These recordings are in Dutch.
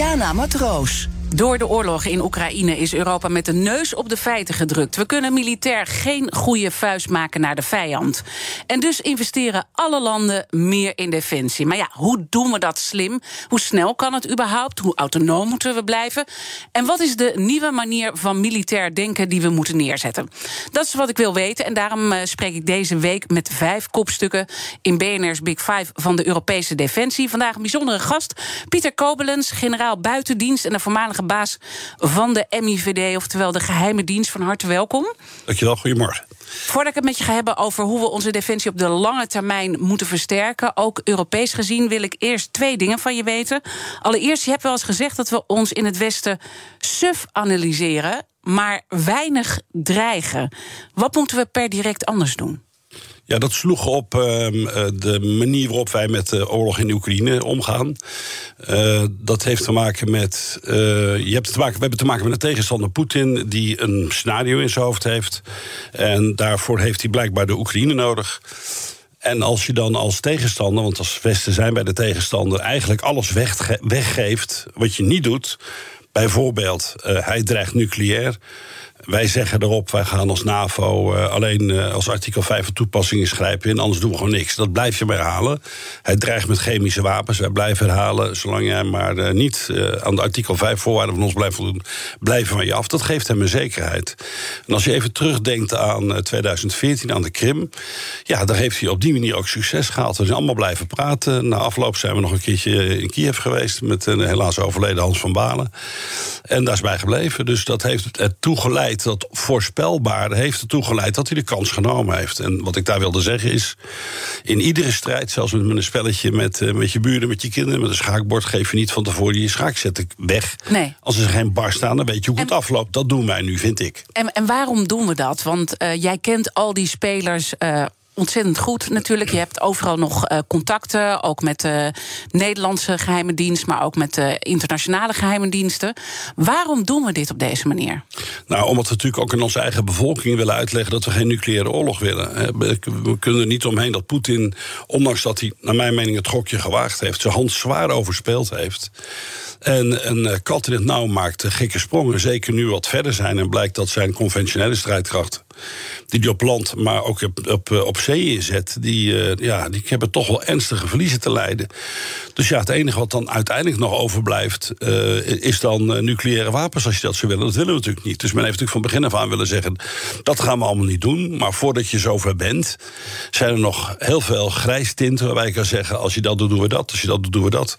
Diana Matroos. Door de oorlog in Oekraïne is Europa met de neus op de feiten gedrukt. We kunnen militair geen goede vuist maken naar de vijand. En dus investeren alle landen meer in defensie. Maar ja, hoe doen we dat slim? Hoe snel kan het überhaupt? Hoe autonoom moeten we blijven? En wat is de nieuwe manier van militair denken die we moeten neerzetten? Dat is wat ik wil weten. En daarom eh, spreek ik deze week met vijf kopstukken in BNR's Big Five van de Europese Defensie. Vandaag een bijzondere gast. Pieter Kobelens, generaal buitendienst en de voormalige baas van de MIVD, oftewel de geheime dienst. Van harte welkom. Dankjewel, goedemorgen. Voordat ik het met je ga hebben over hoe we onze defensie op de lange termijn moeten versterken, ook Europees gezien, wil ik eerst twee dingen van je weten. Allereerst, je hebt wel eens gezegd dat we ons in het Westen suf analyseren, maar weinig dreigen. Wat moeten we per direct anders doen? Ja, dat sloeg op uh, de manier waarop wij met de oorlog in Oekraïne omgaan. Uh, dat heeft te maken met. Uh, je hebt te maken, we hebben te maken met een tegenstander Poetin, die een scenario in zijn hoofd heeft. En daarvoor heeft hij blijkbaar de Oekraïne nodig. En als je dan als tegenstander, want als Westen zijn bij de tegenstander, eigenlijk alles weggeeft wat je niet doet. Bijvoorbeeld, hij dreigt nucleair. Wij zeggen erop, wij gaan als NAVO uh, alleen uh, als artikel 5 van toepassing ingrijpen in, anders doen we gewoon niks. Dat blijf je maar herhalen. Hij dreigt met chemische wapens, wij blijven herhalen. Zolang jij maar uh, niet aan de artikel 5 voorwaarden van ons blijft voldoen, blijven van je af. Dat geeft hem een zekerheid. En als je even terugdenkt aan 2014, aan de Krim, ja, daar heeft hij op die manier ook succes gehaald. We zijn allemaal blijven praten. Na afloop zijn we nog een keertje in Kiev geweest met een helaas overleden Hans van Balen. En daar is bij gebleven. Dus dat heeft het toegeleid dat voorspelbaar heeft ertoe geleid dat hij de kans genomen heeft. En wat ik daar wilde zeggen is: in iedere strijd, zelfs met een spelletje met, uh, met je buren, met je kinderen, met een schaakbord, geef je niet van tevoren je schaakzetten weg. Nee. Als er geen bar staan, dan weet je hoe en, het afloopt. Dat doen wij nu, vind ik. En, en waarom doen we dat? Want uh, jij kent al die spelers. Uh, ontzettend goed natuurlijk. Je hebt overal nog uh, contacten, ook met de Nederlandse geheime dienst, maar ook met de internationale geheime diensten. Waarom doen we dit op deze manier? Nou, omdat we natuurlijk ook in onze eigen bevolking willen uitleggen dat we geen nucleaire oorlog willen. We kunnen er niet omheen dat Poetin, ondanks dat hij, naar mijn mening, het gokje gewaagd heeft, zijn hand zwaar overspeeld heeft. En een uh, kat in het nauw maakt gekke sprongen. Zeker nu wat verder zijn en blijkt dat zijn conventionele strijdkrachten die die op land, maar ook op, op, op zee inzet, die, uh, ja, die hebben toch wel ernstige verliezen te lijden. Dus ja, het enige wat dan uiteindelijk nog overblijft, uh, is dan nucleaire wapens, als je dat zou willen. Dat willen we natuurlijk niet. Dus men heeft natuurlijk van begin af aan willen zeggen: dat gaan we allemaal niet doen. Maar voordat je zover bent, zijn er nog heel veel grijstinten waarbij je kan zeggen: als je dat doet, doen we dat. Als je dat doet, doen we dat.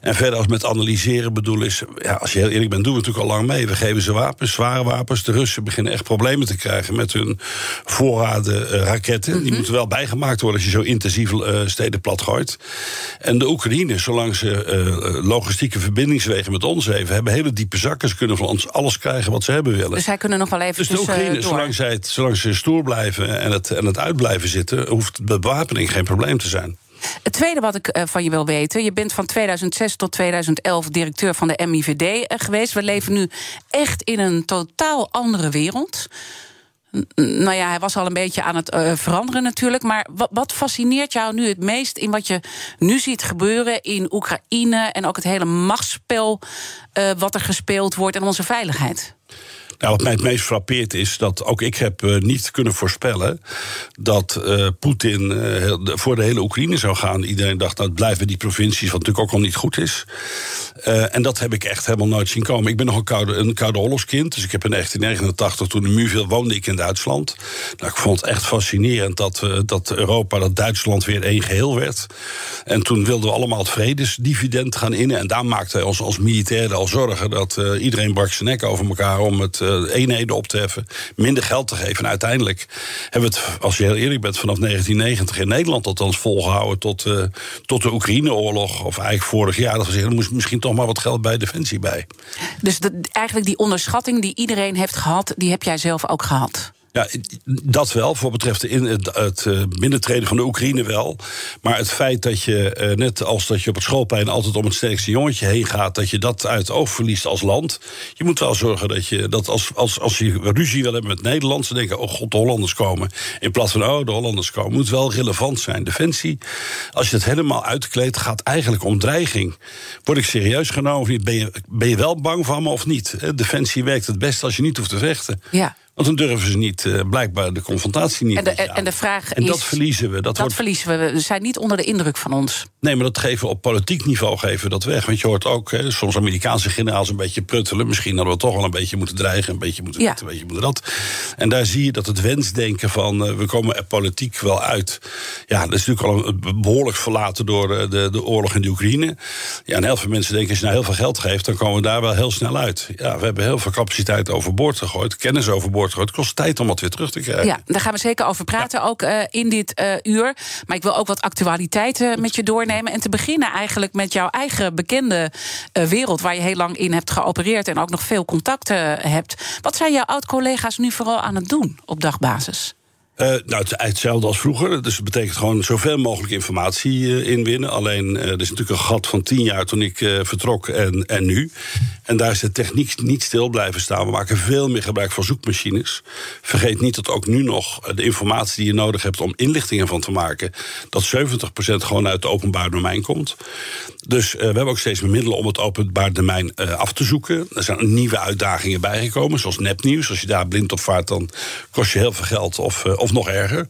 En verder, als met analyseren bedoel is, ja, als je heel eerlijk bent, doen we natuurlijk al lang mee. We geven ze wapens, zware wapens. De Russen beginnen echt problemen te krijgen met hun voorraden uh, raketten. Die mhm. moeten wel bijgemaakt worden als je zo intensief uh, steden platgooit. En de Oekraïne, zolang ze uh, logistieke verbindingswegen met ons hebben, hebben hele diepe zakken. Ze kunnen van ons alles krijgen wat ze hebben willen. Dus zij kunnen nog wel even. Dus de Oekraïne, zolang, zij het, zolang ze stoer blijven en het, en het uitblijven zitten, hoeft bewapening geen probleem te zijn. Het tweede wat ik van je wil weten. Je bent van 2006 tot 2011 directeur van de MIVD geweest. We leven nu echt in een totaal andere wereld nou ja, hij was al een beetje aan het uh, veranderen natuurlijk. Maar wat, wat, fascineert jou nu het meest in wat je nu ziet gebeuren in Oekraïne en ook het hele machtsspel uh, wat er gespeeld wordt en onze veiligheid? Nou, wat mij het meest frappeert is dat ook ik heb uh, niet kunnen voorspellen dat uh, Poetin uh, voor de hele Oekraïne zou gaan. Iedereen dacht, nou, het blijven die provincies, wat natuurlijk ook al niet goed is. en dat heb ik echt helemaal nooit zien komen. Ik ben nog een koude, een koude oorlogskind, dus ik heb in 1989, toen de muur viel, woonde ik in Duitsland. Nou, ik vond het echt fascinerend dat, dat Europa, dat Duitsland weer één geheel werd. En toen wilden we allemaal het vredesdividend gaan innen. En daar maakten wij ons als militairen al zorgen dat iedereen brak zijn nek over elkaar om het uh, eenheden op te heffen, minder geld te geven. En uiteindelijk hebben we het, als je heel eerlijk bent, vanaf 1990 in Nederland althans volgehouden tot, uh, tot de Oekraïne-oorlog. Of eigenlijk vorig jaar, dat we zeggen, er moest misschien toch maar wat geld bij Defensie bij. Dus eigenlijk die onderschatting die iedereen heeft gehad, die heb jij zelf ook gehad? Ja, dat wel. Voor betreft in het, het binnentreden van de Oekraïne wel. Maar het feit dat je, uh, net als dat je op het schoolplein altijd om het sterkste jongetje heen gaat, dat je dat uit het oog verliest als land. Je moet wel zorgen dat je dat als, als, als je ruzie wil hebben met Nederland, ze denken: oh god, de Hollanders komen. In plaats van: oh, de Hollanders komen. Moet wel relevant zijn. Defensie, als je het helemaal uitkleedt, gaat eigenlijk om dreiging. Word ik serieus genomen of niet? Ben je, ben je wel bang van me of niet? Defensie werkt het best als je niet hoeft te vechten. Ja. Want dan durven ze niet, uh, blijkbaar de confrontatie niet. En de, en de vraag en is, dat verliezen we. Dat, dat wordt... verliezen we. We zijn niet onder de indruk van ons. Nee, maar dat geven we op politiek niveau geven we dat weg. Want je hoort ook hè, soms Amerikaanse generaals een beetje pruttelen. Misschien hadden we toch wel een beetje moeten dreigen, een beetje moeten Ja. dit, een beetje moeten dat. En daar zie je dat het wensdenken van uh, we komen er politiek wel uit. Ja, dat is natuurlijk al een, behoorlijk verlaten door uh, de, de oorlog in de Oekraïne. Ja, en heel veel mensen denken als je nou heel veel geld geeft, dan komen we daar wel heel snel uit. Ja, we hebben heel veel capaciteit overboord gegooid, kennis overboord Het kost tijd om wat weer terug te krijgen. Ja, daar gaan we zeker over praten, ook uh, in dit uh, uur. Maar ik wil ook wat actualiteiten met je doornemen. En te beginnen eigenlijk met jouw eigen bekende uh, wereld... waar je heel lang in hebt geopereerd en ook nog veel contacten hebt. Wat zijn jouw oud-collega's nu vooral aan het doen op dagbasis? Uh, nou, het hetzelfde als vroeger. Dus het betekent gewoon zoveel mogelijk informatie uh, inwinnen. Alleen, uh, er is natuurlijk een gat van tien jaar toen ik vertrok en, en nu. En daar is de techniek niet stil blijven staan. We maken veel meer gebruik van zoekmachines. Vergeet niet dat ook nu nog de informatie die je nodig hebt om inlichtingen van te maken, dat 70% gewoon uit het openbaar domein komt. Dus we hebben ook steeds meer middelen om het openbaar domein af te zoeken. Er zijn nieuwe uitdagingen bijgekomen, zoals nepnieuws. Als je daar blind op vaart, dan kost je heel veel geld of, of nog erger.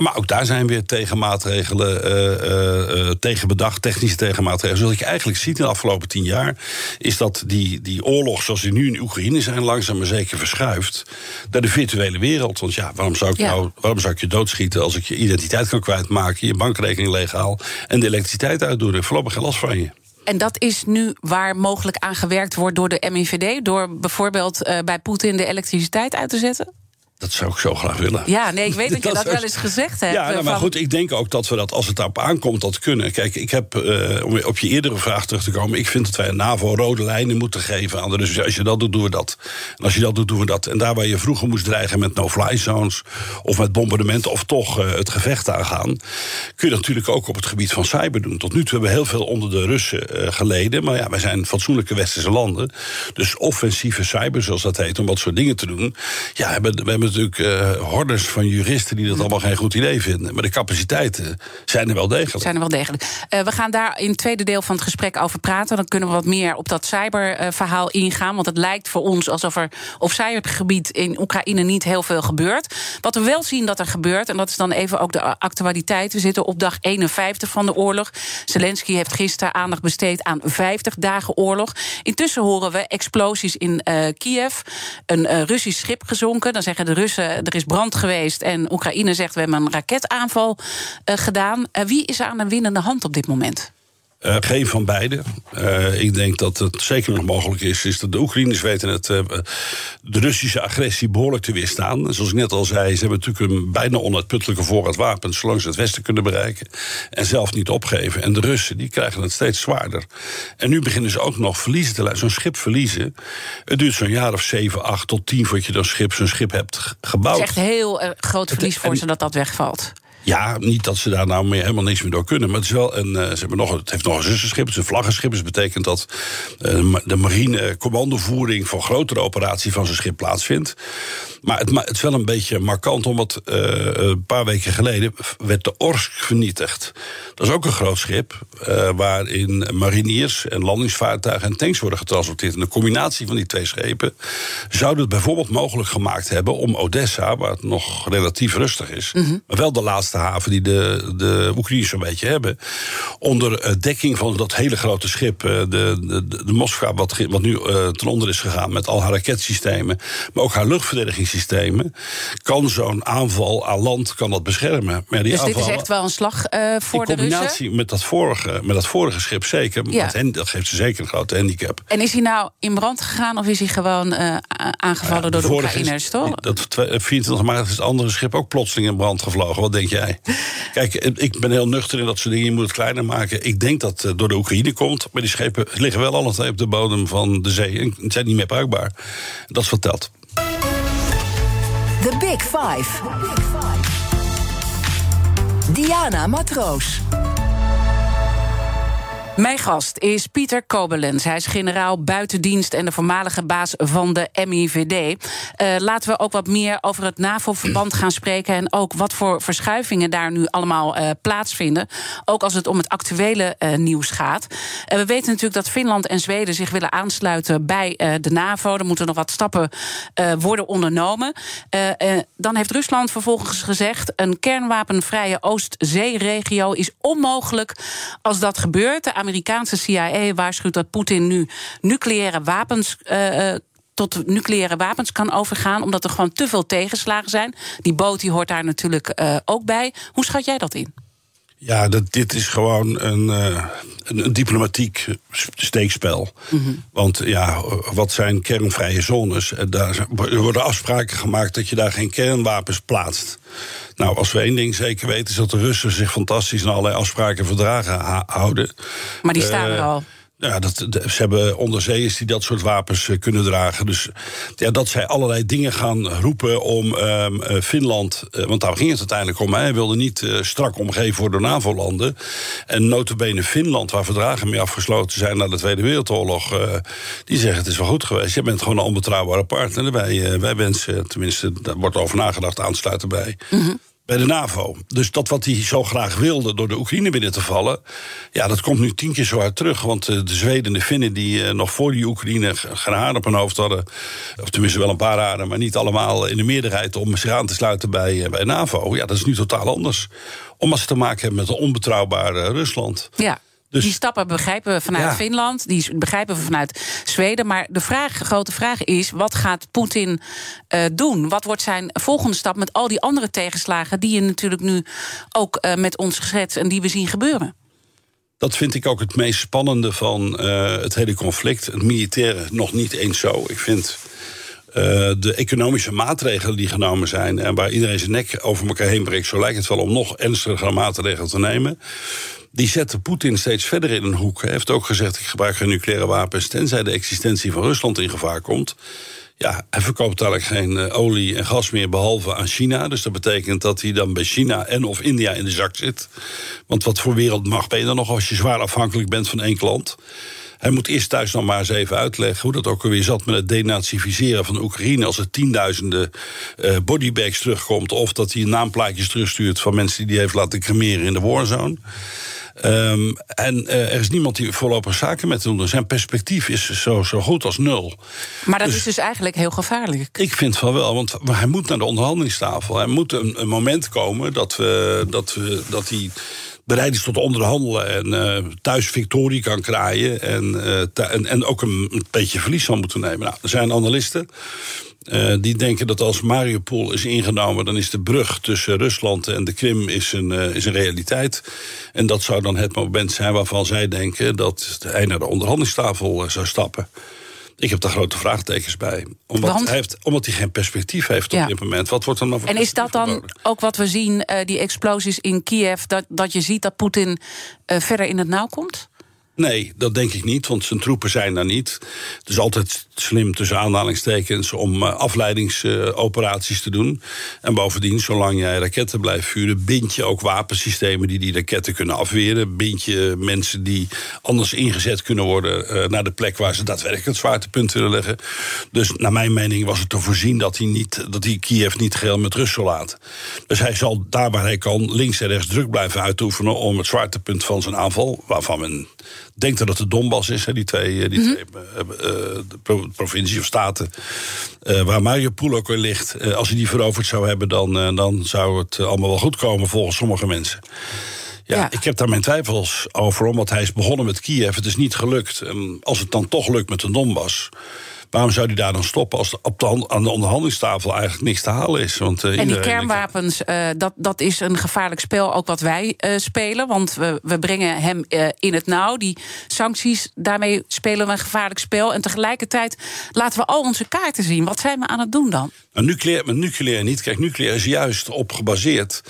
Maar ook daar zijn weer tegenmaatregelen uh, uh, tegen bedacht, technische tegenmaatregelen. Zoals je eigenlijk ziet in de afgelopen tien jaar, is dat die, die oorlog zoals die nu in Oekraïne zijn, langzaam maar zeker verschuift naar de virtuele wereld. Want ja, waarom zou ik, Ja. nou, waarom zou ik je doodschieten als ik je identiteit kan kwijtmaken, je bankrekening legaal en de elektriciteit uitdoen? Ik voorlopig geen last van je. En dat is nu waar mogelijk aan gewerkt wordt door de MIVD... door bijvoorbeeld uh, bij Poetin de elektriciteit uit te zetten? Dat zou ik zo graag willen. Ja, nee, ik weet dat je dat, wel eens gezegd hebt. Ja, nou, maar van- goed, ik denk ook dat we dat, als het daarop aankomt, dat kunnen. Kijk, ik heb, eh, om op je eerdere vraag terug te komen... ik vind dat wij een NAVO rode lijnen moeten geven aan de Russen. Als je dat doet, doen we dat. En als je dat doet, doen we dat. En daar waar je vroeger moest dreigen met no-fly zones... of met bombardementen, of toch eh, het gevecht aangaan... kun je dat natuurlijk ook op het gebied van cyber doen. Tot nu toe hebben we heel veel onder de Russen eh, geleden. Maar ja, wij zijn fatsoenlijke westerse landen. Dus offensieve cyber, zoals dat heet, om wat soort dingen te doen... ja, hebben, we hebben natuurlijk... eh, hordes van juristen die dat allemaal geen goed idee vinden. Maar de capaciteiten zijn er wel degelijk. zijn er wel degelijk. Uh, we gaan daar in het tweede deel van het gesprek over praten. Dan kunnen we wat meer op dat cyberverhaal ingaan. Want het lijkt voor ons alsof er op cybergebied in Oekraïne niet heel veel gebeurt. Wat we wel zien dat er gebeurt, en dat is dan even ook de actualiteit. We zitten op dag 51 van de oorlog. Zelensky heeft gisteren aandacht besteed aan 50 dagen oorlog. Intussen horen we explosies in Kiev. Een Russisch schip gezonken. Dan zeggen de Russen, er is brand geweest. En Oekraïne zegt, we hebben een raketaanval uh, gedaan. Uh, wie is er aan de winnende hand op dit moment? Uh, geen van beide. Uh, ik denk dat het zeker nog mogelijk is, is dat de Oekraïners weten het, uh, de Russische agressie behoorlijk te weerstaan. Zoals ik net al zei, ze hebben natuurlijk een bijna onuitputtelijke voorraad wapens, zolang ze het Westen kunnen bereiken en zelf niet opgeven. En de Russen die krijgen het steeds zwaarder. En nu beginnen ze ook nog verliezen te leiden. Zo'n schip verliezen. Het duurt zo'n jaar of zeven, acht tot tien voordat je dan schip, zo'n schip hebt gebouwd. Het is echt heel groot verlies voor ze dat dat wegvalt. Ja, niet dat ze daar nou meer, helemaal niks meer door kunnen. Maar het, is wel een, uh, ze hebben nog, het heeft nog een zussenschip, het is een vlaggenschip. Dus dat betekent dat uh, de marine commandovoering voor grotere operatie van zijn schip plaatsvindt. Maar het, het is wel een beetje markant, omdat uh, een paar weken geleden werd de Orsk vernietigd. Dat is ook een groot schip, waarin mariniers en landingsvaartuigen en tanks worden getransporteerd. En de combinatie van die twee schepen zou het bijvoorbeeld mogelijk gemaakt hebben om Odessa, waar het nog relatief rustig is, mm -hmm. maar wel de laatste haven die de, de Oekraïners een beetje hebben. Onder dekking van dat hele grote schip, de, de, de Moskva, wat, wat nu uh, ten onder is gegaan met al haar raketsystemen, maar ook haar luchtverdedigingssystemen, kan zo'n aanval aan land kan dat beschermen. Maar die dus aanvallen, dit is echt wel een slag uh, voor de Russen? In combinatie met dat, vorige, met dat vorige schip zeker. Ja. Dat, dat, geeft ze zeker een grote handicap. En is hij nou in brand gegaan of is hij gewoon uh, aangevallen ja, door de Oekraïners, toch? Dat 24 maart is het andere schip ook plotseling in brand gevlogen. Wat denk jij? Kijk, ik ben heel nuchter in dat soort dingen. Je moet het kleiner maken. Ik denk dat het door de Oekraïne komt. Maar die schepen liggen wel alle op de bodem van de zee. En zijn niet meer bruikbaar. Dat is verteld. The Big Five. Diana Matroos. Mijn gast is Pieter Kobelens. Hij is generaal buitendienst en de voormalige baas van de MIVD. Eh, laten we ook wat meer over het NAVO-verband gaan spreken... en ook wat voor verschuivingen daar nu allemaal uh, plaatsvinden. Ook als het om het actuele uh, nieuws gaat. we weten natuurlijk dat Finland en Zweden zich willen aansluiten bij de NAVO. Er moeten nog wat stappen worden ondernomen. dan heeft Rusland vervolgens gezegd... een kernwapenvrije Oostzee-regio is onmogelijk als dat gebeurt... De Amerikaanse CIA waarschuwt dat Poetin nu nucleaire wapens. Uh, tot nucleaire wapens kan overgaan, omdat er gewoon te veel tegenslagen zijn. Die boot die hoort daar natuurlijk uh, ook bij. Hoe schat jij dat in? Ja, dat, dit is gewoon een, uh, een, een, diplomatiek steekspel. Mm -hmm. Want ja, wat zijn kernvrije zones? Daar worden afspraken gemaakt dat je daar geen kernwapens plaatst. Nou, als we één ding zeker weten, is dat de Russen zich fantastisch aan allerlei afspraken en verdragen houden. Maar die staan er uh, al. Ja, dat, ze hebben onderzeeërs die dat soort wapens uh, kunnen dragen. Dus ja, dat zij allerlei dingen gaan roepen om uh, Finland... Uh, want daar ging het uiteindelijk om. Hij wilde niet strak omgeven worden door NAVO-landen. En notabene Finland, waar verdragen mee afgesloten zijn... na de Tweede Wereldoorlog, die zeggen het is wel goed geweest. Je bent gewoon een onbetrouwbare partner. Wij, wij wensen, tenminste, daar wordt over nagedacht, aansluiten bij... Mm -hmm bij de NAVO. Dus dat wat hij zo graag wilde door de Oekraïne binnen te vallen... ja, dat komt nu tien keer zo hard terug. Want eh, de Zweden en de Finnen die eh, nog voor die Oekraïne... geen haar op hun hoofd hadden, of tenminste wel een paar haren... maar niet allemaal in de meerderheid om zich aan te sluiten bij, eh, bij NAVO... ja, dat is nu totaal anders. Omdat ze te maken hebben met een onbetrouwbare Rusland. Ja. Dus, die stappen begrijpen we vanuit Finland, die begrijpen we vanuit Zweden. Maar de vraag, grote vraag is: wat gaat Poetin uh, doen? Wat wordt zijn volgende stap met al die andere tegenslagen die je natuurlijk nu ook uh, met ons geschetst en die we zien gebeuren? Dat vind ik ook het meest spannende van uh, het hele conflict. Het militaire nog niet eens zo. Ik vind de economische maatregelen die genomen zijn... en waar iedereen zijn nek over elkaar heen breekt... zo lijkt het wel om nog ernstigere maatregelen te nemen die zetten Poetin steeds verder in een hoek. Hij heeft ook gezegd, ik gebruik geen nucleaire wapens... tenzij de existentie van Rusland in gevaar komt. Ja, hij verkoopt eigenlijk geen uh, olie en gas meer behalve aan China. Dus dat betekent dat hij dan bij China en of India in de zak zit. Want wat voor wereldmacht ben je dan nog als je zwaar afhankelijk bent van één klant? Hij moet eerst thuis nog maar eens even uitleggen hoe dat ook alweer zat met het denazificeren van Oekraïne. Als er tienduizenden uh, bodybags terugkomt. Of dat hij naamplaatjes terugstuurt van mensen die hij heeft laten cremeren in de warzone. Um, en uh, er is niemand die voorlopig zaken met hem doen. Zijn perspectief is zo, zo goed als nul. Maar dat dus, is dus eigenlijk heel gevaarlijk. Ik vind van wel, want hij moet naar de onderhandelingstafel. Er moet een, een moment komen dat, we, dat, we, dat hij bereid is tot onderhandelen en uh, thuis victorie kan kraaien en, uh, en, en ook een, een beetje verlies zal moeten nemen. Nou, er zijn analisten uh, die denken dat als Mariupol is ingenomen, dan is de brug tussen Rusland en de Krim is een, is een realiteit. En dat zou dan het moment zijn waarvan zij denken dat hij naar de onderhandelingstafel zou stappen. Ik heb daar grote vraagtekens bij. Omdat, Want? hij, heeft, omdat hij geen perspectief heeft op Ja. dit moment. Wat wordt er nou En is dat dan ook wat we zien, eh, die explosies in Kiev, dat, dat je ziet dat Poetin eh, verder in het nauw komt? Nee, dat denk ik niet, want zijn troepen zijn daar niet. Het is altijd slim tussen aanhalingstekens om uh, afleidingsoperaties te doen. En bovendien, zolang jij raketten blijft vuren, bind je ook wapensystemen die die raketten kunnen afweren. Bind je mensen die anders ingezet kunnen worden uh, naar de plek waar ze daadwerkelijk het zwaartepunt willen leggen. Dus naar mijn mening was het te voorzien dat hij, niet, dat hij Kiev niet geheel met zal laten. Dus hij zal daar waar hij kan links en rechts druk blijven uitoefenen om het zwaartepunt van zijn aanval, waarvan men denkt dat het de Donbass is, hè, die twee, die mm -hmm. twee uh, uh, pro provincies of staten uh, waar Mariupol ook weer ligt. als hij die veroverd zou hebben, dan, dan zou het allemaal wel goed komen volgens sommige mensen. Ja, ja, ik heb daar mijn twijfels over, omdat hij is begonnen met Kiev. Het is niet gelukt. Als het dan toch lukt met de Donbass. Waarom zou hij daar dan stoppen als op de, aan de onderhandelingstafel eigenlijk niks te halen is? Want, uh, en die kernwapens, uh, dat, dat is een gevaarlijk spel, ook wat wij uh, spelen. Want we, we brengen hem in het nauw. Die sancties, daarmee spelen we een gevaarlijk spel. En tegelijkertijd laten we al onze kaarten zien. Wat zijn we aan het doen dan? Nou, nucleair, met nucleair niet. Kijk, nucleair is juist op gebaseerd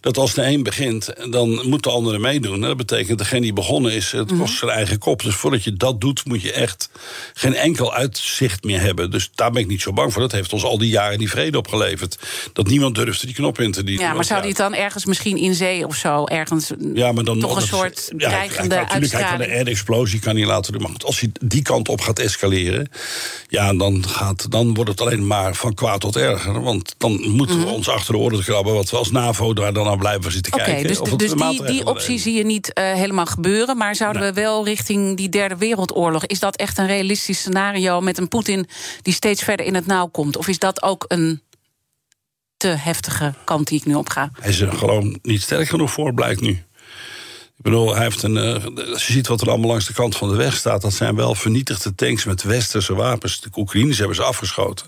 dat als de een begint, dan moet de andere meedoen. Dat betekent degene die begonnen is, het Mhm. kost zijn eigen kop. Dus voordat je dat doet, moet je echt geen enkel uitzicht meer hebben. Dus daar ben ik niet zo bang voor. Dat heeft ons al die jaren die vrede opgeleverd. Dat niemand durfde die knop in te dienen. Ja, maar zou die het dan ergens misschien in zee of zo ergens ja, maar dan toch een soort ja, dreigende kan Natuurlijk, uitstraling? de explosie kan hij laten doen. Maar goed, als hij die kant op gaat escaleren... ja, dan, gaat, dan wordt het alleen maar van kwaad tot erger. Want dan moeten we ons achter de oren krabben... wat we als NAVO daar dan aan blijven zitten Mhm. Oké, kijken. dus, of dus die, die optie zie je niet eh, helemaal gebeuren. Maar zouden Nee. we wel richting die derde wereldoorlog... is dat echt een realistisch scenario met een Poetin... die steeds verder in het nauw komt? Of is dat ook een te heftige kant die ik nu op ga? Hij is er gewoon niet sterk genoeg voor, blijkt nu. Ik bedoel, hij heeft een. eh, als je ziet wat er allemaal langs de kant van de weg staat, dat zijn wel vernietigde tanks met westerse wapens. De Oekraïners hebben ze afgeschoten.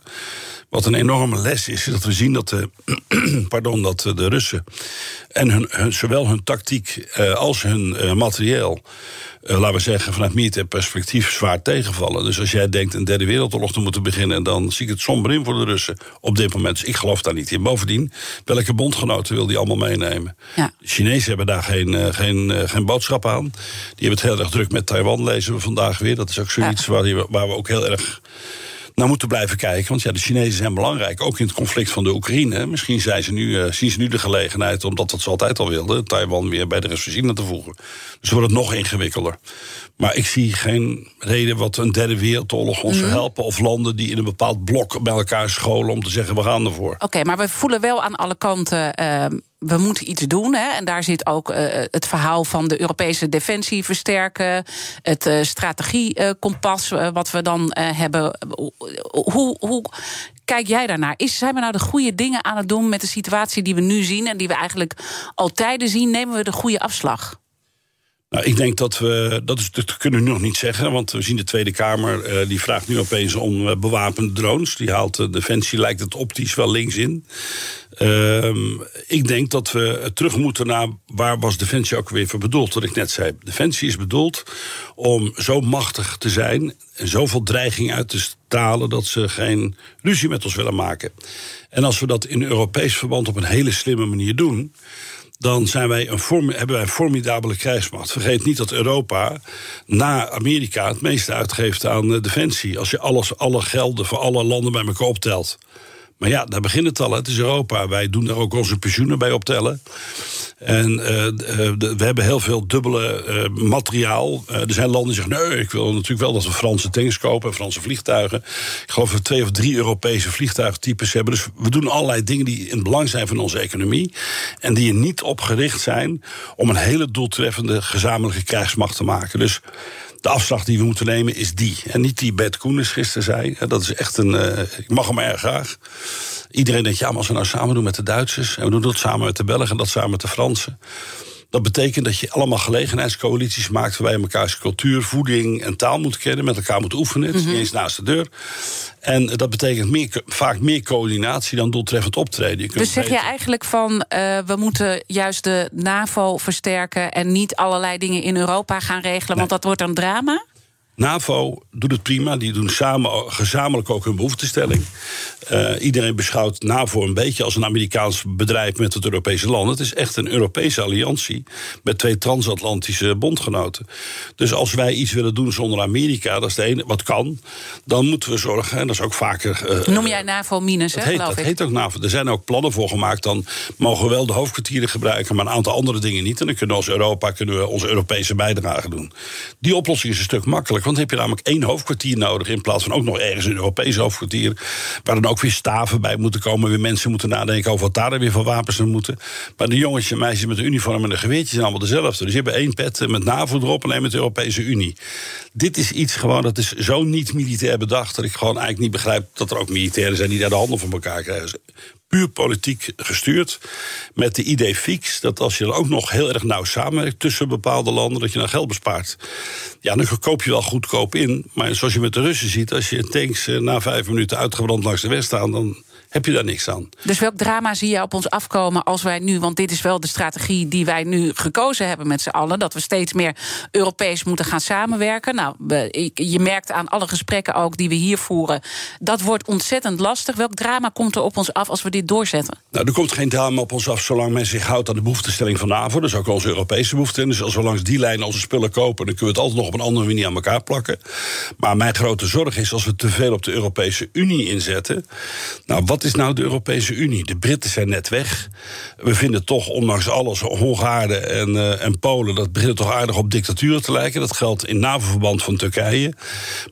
Wat een enorme les is, is dat we zien dat de, pardon, dat de Russen en hun, hun, zowel hun tactiek eh, als hun eh, materieel, eh, laten we zeggen, vanuit militair perspectief zwaar tegenvallen. Dus als jij denkt een derde wereldoorlog te moeten beginnen, dan zie ik het somber in voor de Russen op dit moment. Dus ik geloof daar niet in. Bovendien, welke bondgenoten wil die allemaal meenemen? Ja. De Chinezen hebben daar geen, eh, geen, eh, geen boodschap aan. Die hebben het heel erg druk met Taiwan, lezen we vandaag weer. Dat is ook zoiets waar, die- waar we ook heel erg naar moeten blijven kijken. Want ja, de Chinezen zijn belangrijk, ook in het conflict van de Oekraïne. Misschien zijn ze nu, eh, zien ze nu de gelegenheid, omdat dat ze altijd al wilden... Taiwan weer bij de rest van China te voegen. Dus wordt het nog ingewikkelder. Maar ik zie geen reden wat een derde wereldoorlog ons zou helpen... of landen die in een bepaald blok bij elkaar scholen om te zeggen... we gaan ervoor. Oké, maar we voelen wel aan alle kanten. eh, we moeten iets doen. Hè? En daar zit ook eh, het verhaal van de Europese defensie versterken. Het eh, strategiekompas eh, wat we dan hebben. Hoe, hoe kijk jij daarnaar? Is, zijn we nou de goede dingen aan het doen met de situatie die we nu zien en die we eigenlijk al tijden zien? Nemen we de goede afslag? Nou, ik denk dat we. Dat, is, dat kunnen we nog niet zeggen. Want we zien de Tweede Kamer. eh, die vraagt nu opeens om eh, bewapende drones. Die haalt de Defensie, lijkt het optisch wel links in. Ehm, ik denk dat we terug moeten naar. waar was Defensie ook weer voor bedoeld? Wat ik net zei. Defensie is bedoeld om zo machtig te zijn. en zoveel dreiging uit te stralen. dat ze geen ruzie met ons willen maken. En als we dat in Europees verband op een hele slimme manier doen dan zijn wij een hebben wij een formidabele krijgsmacht. Vergeet niet dat Europa na Amerika het meeste uitgeeft aan eh, defensie. Als je alles, alle gelden voor alle landen bij elkaar optelt. Maar ja, daar begint het al. Het is Europa. Wij doen daar ook onze pensioenen bij optellen. En eh, eh, we hebben heel veel dubbele eh, materiaal. Er zijn landen die zeggen: nee, ik wil natuurlijk wel dat we Franse tanks kopen, Franse vliegtuigen. Ik geloof dat we twee of drie Europese vliegtuigtypes hebben. Dus we doen allerlei dingen die in het belang zijn van onze economie. En die er niet op gericht zijn om een hele doeltreffende gezamenlijke krijgsmacht te maken. Dus de afslag die we moeten nemen is die. En niet die Bert Koenens gisteren zei. Dat is echt een. eh, ik mag hem erg graag. Iedereen denkt, ja, maar als we nou samen doen met de Duitsers... en we doen dat samen met de Belgen en dat samen met de Fransen... dat betekent dat je allemaal gelegenheidscoalities maakt... waarbij je elkaars cultuur, voeding en taal moet kennen... met elkaar moet oefenen, het is niet eens naast de deur. En dat betekent meer, vaak meer coördinatie dan doeltreffend optreden. Je kunt Dus zeg je eigenlijk van uh, we moeten juist de NAVO versterken en niet allerlei dingen in Europa gaan regelen, want dat wordt een drama? NAVO doet het prima. Die doen samen, gezamenlijk ook hun behoeftestelling. Uh, iedereen beschouwt NAVO een beetje als een Amerikaans bedrijf met het Europese land. Het is echt een Europese alliantie met twee transatlantische bondgenoten. Dus als wij iets willen doen zonder Amerika, dat is de ene, wat kan, dan moeten we zorgen, en dat is ook vaker. Uh, Noem jij NAVO minus, dat hè, heet, geloof dat ik. heet ook NAVO. Er zijn ook plannen voor gemaakt. Dan mogen we wel de hoofdkwartieren gebruiken, maar een aantal andere dingen niet. En dan kunnen we als Europa kunnen we onze Europese bijdrage doen. Die oplossing is een stuk makkelijker. Want heb je namelijk één hoofdkwartier nodig. In plaats van ook nog ergens een Europees hoofdkwartier. Waar dan ook weer staven bij moeten komen. Weer mensen moeten nadenken over wat daar dan weer voor wapens er moeten. Maar de jongetjes en meisjes met de uniform en de geweertjes zijn allemaal dezelfde. Dus je hebt één pet met NAVO erop en één met de Europese Unie. Dit is iets gewoon, dat is zo niet militair bedacht. dat ik gewoon eigenlijk niet begrijp dat er ook militairen zijn die daar de handen van elkaar krijgen puur politiek gestuurd. Met de idee fix dat als je dan ook nog heel erg nauw samenwerkt tussen bepaalde landen, dat je dan geld bespaart. Ja, dan koop je wel goedkoop in. Maar zoals je met de Russen ziet, als je tanks na vijf minuten uitgebrand langs de weg staan, dan heb je daar niks aan. Dus welk drama zie je op ons afkomen als wij nu, want dit is wel de strategie die wij nu gekozen hebben met z'n allen, dat we steeds meer Europees moeten gaan samenwerken. Nou, je merkt aan alle gesprekken ook die we hier voeren, dat wordt ontzettend lastig. Welk drama komt er op ons af als we dit doorzetten? Nou, er komt geen drama op ons af zolang men zich houdt aan de behoeftestelling van NAVO. Dat is ook onze Europese behoefte. Dus als we langs die lijn onze spullen kopen, dan kunnen we het altijd nog op een andere manier aan elkaar plakken. Maar mijn grote zorg is als we te veel op de Europese Unie inzetten. Nou, wat is nou de Europese Unie? De Britten zijn net weg. We vinden toch, ondanks alles, Hongaren en, uh, en Polen, dat begint toch aardig op dictaturen te lijken. Dat geldt in NAVO-verband van Turkije.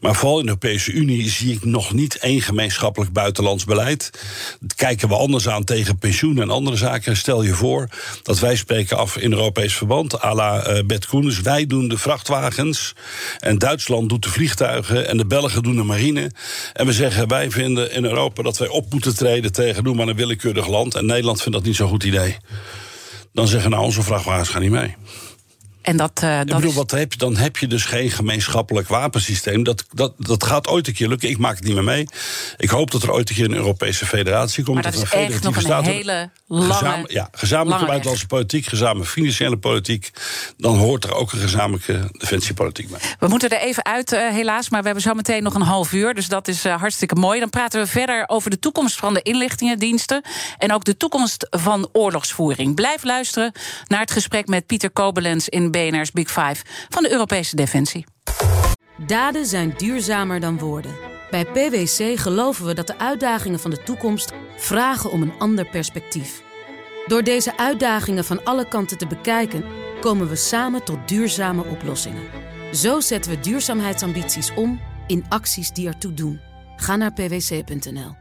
Maar vooral in de Europese Unie zie ik nog niet één gemeenschappelijk buitenlands beleid. Dat kijken we anders aan tegen pensioen en andere zaken. Stel je voor dat wij spreken af in Europees verband, à la uh, Bert Koenders. Wij doen de vrachtwagens en Duitsland doet de vliegtuigen en de Belgen doen de marine. En we zeggen, wij vinden in Europa dat wij op moeten treden tegen, noem maar een willekeurig land. En Nederland vindt dat niet zo'n goed idee. Dan zeggen nou, onze vrachtwagens gaan niet mee. En dat, uh, dat ik bedoel, wat heb je, dan heb je dus geen gemeenschappelijk wapensysteem. Dat, dat, dat gaat ooit een keer lukken. Ik maak het niet meer mee. Ik hoop dat er ooit een keer een Europese federatie komt. Maar dat, is echt nog een hele lange... Gezam, ja, gezamenlijke buitenlandse politiek, gezamenlijke financiële politiek. Dan hoort er ook een gezamenlijke defensiepolitiek bij. We moeten er even uit, uh, helaas. Maar we hebben zo meteen nog een half uur. Dus dat is uh, hartstikke mooi. Dan praten we verder over de toekomst van de inlichtingendiensten. En ook de toekomst van oorlogsvoering. Blijf luisteren naar het gesprek met Pieter Kobelens in BNR's Big Five van de Europese Defensie. Daden zijn duurzamer dan woorden. Bij PwC geloven we dat de uitdagingen van de toekomst vragen om een ander perspectief. Door deze uitdagingen van alle kanten te bekijken, komen we samen tot duurzame oplossingen. Zo zetten we duurzaamheidsambities om in acties die ertoe doen. Ga naar pwc.nl.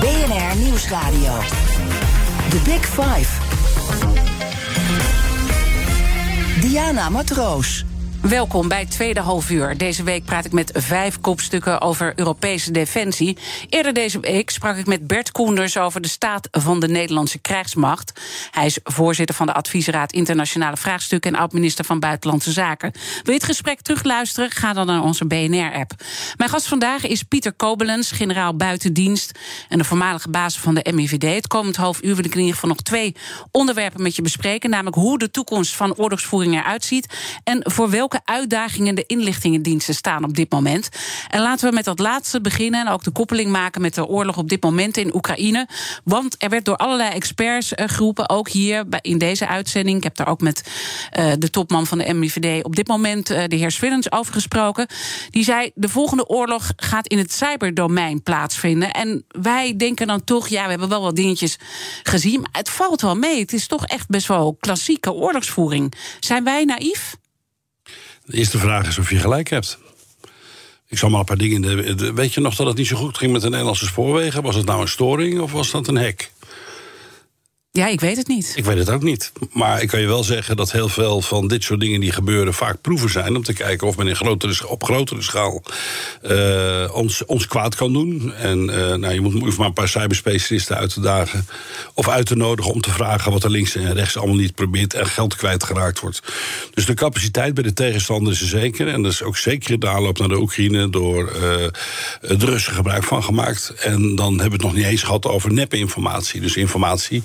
BNR Nieuwsradio. The Big Five. Diana Matroos. Welkom bij tweede halfuur. Deze week praat ik met vijf kopstukken over Europese defensie. Eerder deze week sprak ik met Bert Koenders over de staat van de Nederlandse krijgsmacht. Hij is voorzitter van de Adviesraad Internationale Vraagstukken en oud-minister van Buitenlandse Zaken. Wil je het gesprek terugluisteren? Ga dan naar onze BNR-app. Mijn gast vandaag is Pieter Kobelens, generaal buitendienst en de voormalige baas van de MIVD. Het komend half uur wil ik in ieder geval nog twee onderwerpen met je bespreken, namelijk hoe de toekomst van oorlogsvoering eruit ziet en voor welke uitdagingen de inlichtingendiensten staan op dit moment. En laten we met dat laatste beginnen en ook de koppeling maken met de oorlog op dit moment in Oekraïne. Want er werd door allerlei experts uh, geroepen, ook hier in deze uitzending. Ik heb daar ook met uh, de topman van de MIVD op dit moment, uh, de heer Swillens, over gesproken. Die zei: de volgende oorlog gaat in het cyberdomein plaatsvinden. En wij denken dan toch, ja, we hebben wel wat dingetjes gezien, maar het valt wel mee. Het is toch echt best wel klassieke oorlogsvoering. Zijn wij naïef? De eerste vraag is of je gelijk hebt. Ik zal maar een paar dingen. Weet je nog dat het niet zo goed ging met de Nederlandse spoorwegen? Was het nou een storing of was dat een hek? Ja, ik weet het niet. Ik weet het ook niet. Maar ik kan je wel zeggen dat heel veel van dit soort dingen die gebeuren vaak proeven zijn om te kijken of men in grotere, op grotere schaal uh, ons, ons kwaad kan doen. En uh, nou, je moet maar een paar cyberspecialisten uit te dagen of uit te nodigen om te vragen wat er links en rechts allemaal niet probeert en geld kwijtgeraakt wordt. Dus de capaciteit bij de tegenstander is er zeker. En dat is ook zeker in de aanloop naar de Oekraïne door uh, de Russen gebruik van gemaakt. En dan hebben we het nog niet eens gehad over neppe informatie. Dus informatie